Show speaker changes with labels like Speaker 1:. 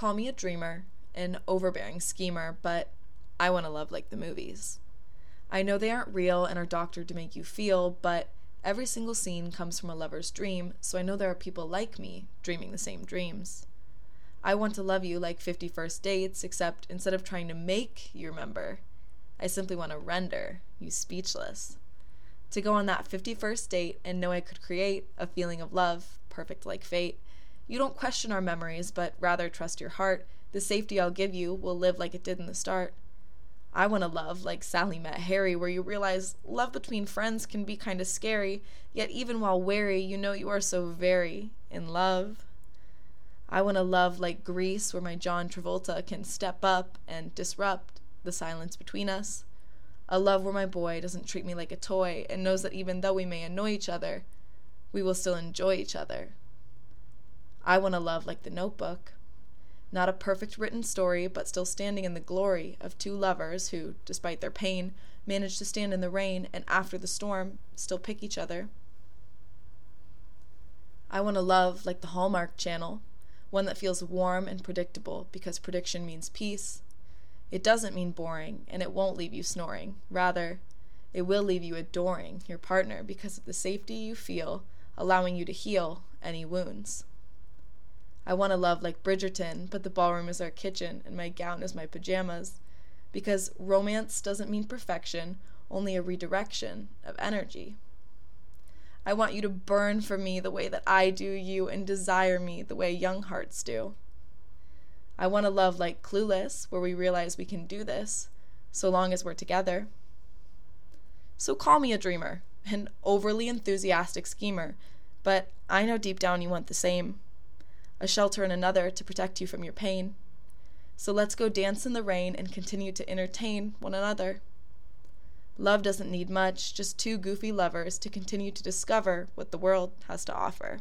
Speaker 1: Call me a dreamer, an overbearing schemer, but I want to love like the movies. I know they aren't real and are doctored to make you feel, but every single scene comes from a lover's dream, so I know there are people like me dreaming the same dreams. I want to love you like 50 first dates, except instead of trying to make you remember, I simply want to render you speechless. To go on that 51st date and know I could create a feeling of love, perfect like fate. You don't question our memories, but rather trust your heart. The safety I'll give you will live like it did in the start. I want to love like Sally met Harry, where you realize love between friends can be kind of scary, yet even while wary, you know you are so very in love. I want to love like Grease, where my John Travolta can step up and disrupt the silence between us. A love where my boy doesn't treat me like a toy and knows that even though we may annoy each other, we will still enjoy each other. I want a love like the notebook. Not a perfect written story, but still standing in the glory of two lovers who, despite their pain, manage to stand in the rain and after the storm still pick each other. I want a love like the Hallmark Channel, one that feels warm and predictable because prediction means peace. It doesn't mean boring, and it won't leave you snoring. Rather, it will leave you adoring your partner because of the safety you feel, allowing you to heal any wounds. I want a love like Bridgerton, but the ballroom is our kitchen and my gown is my pajamas. Because romance doesn't mean perfection, only a redirection of energy. I want you to burn for me the way that I do you and desire me the way young hearts do. I want a love like Clueless, where we realize we can do this, so long as we're together. So call me a dreamer, an overly enthusiastic schemer, but I know deep down you want the same a shelter in another to protect you from your pain. So let's go dance in the rain and continue to entertain one another. Love doesn't need much, just two goofy lovers to continue to discover what the world has to offer.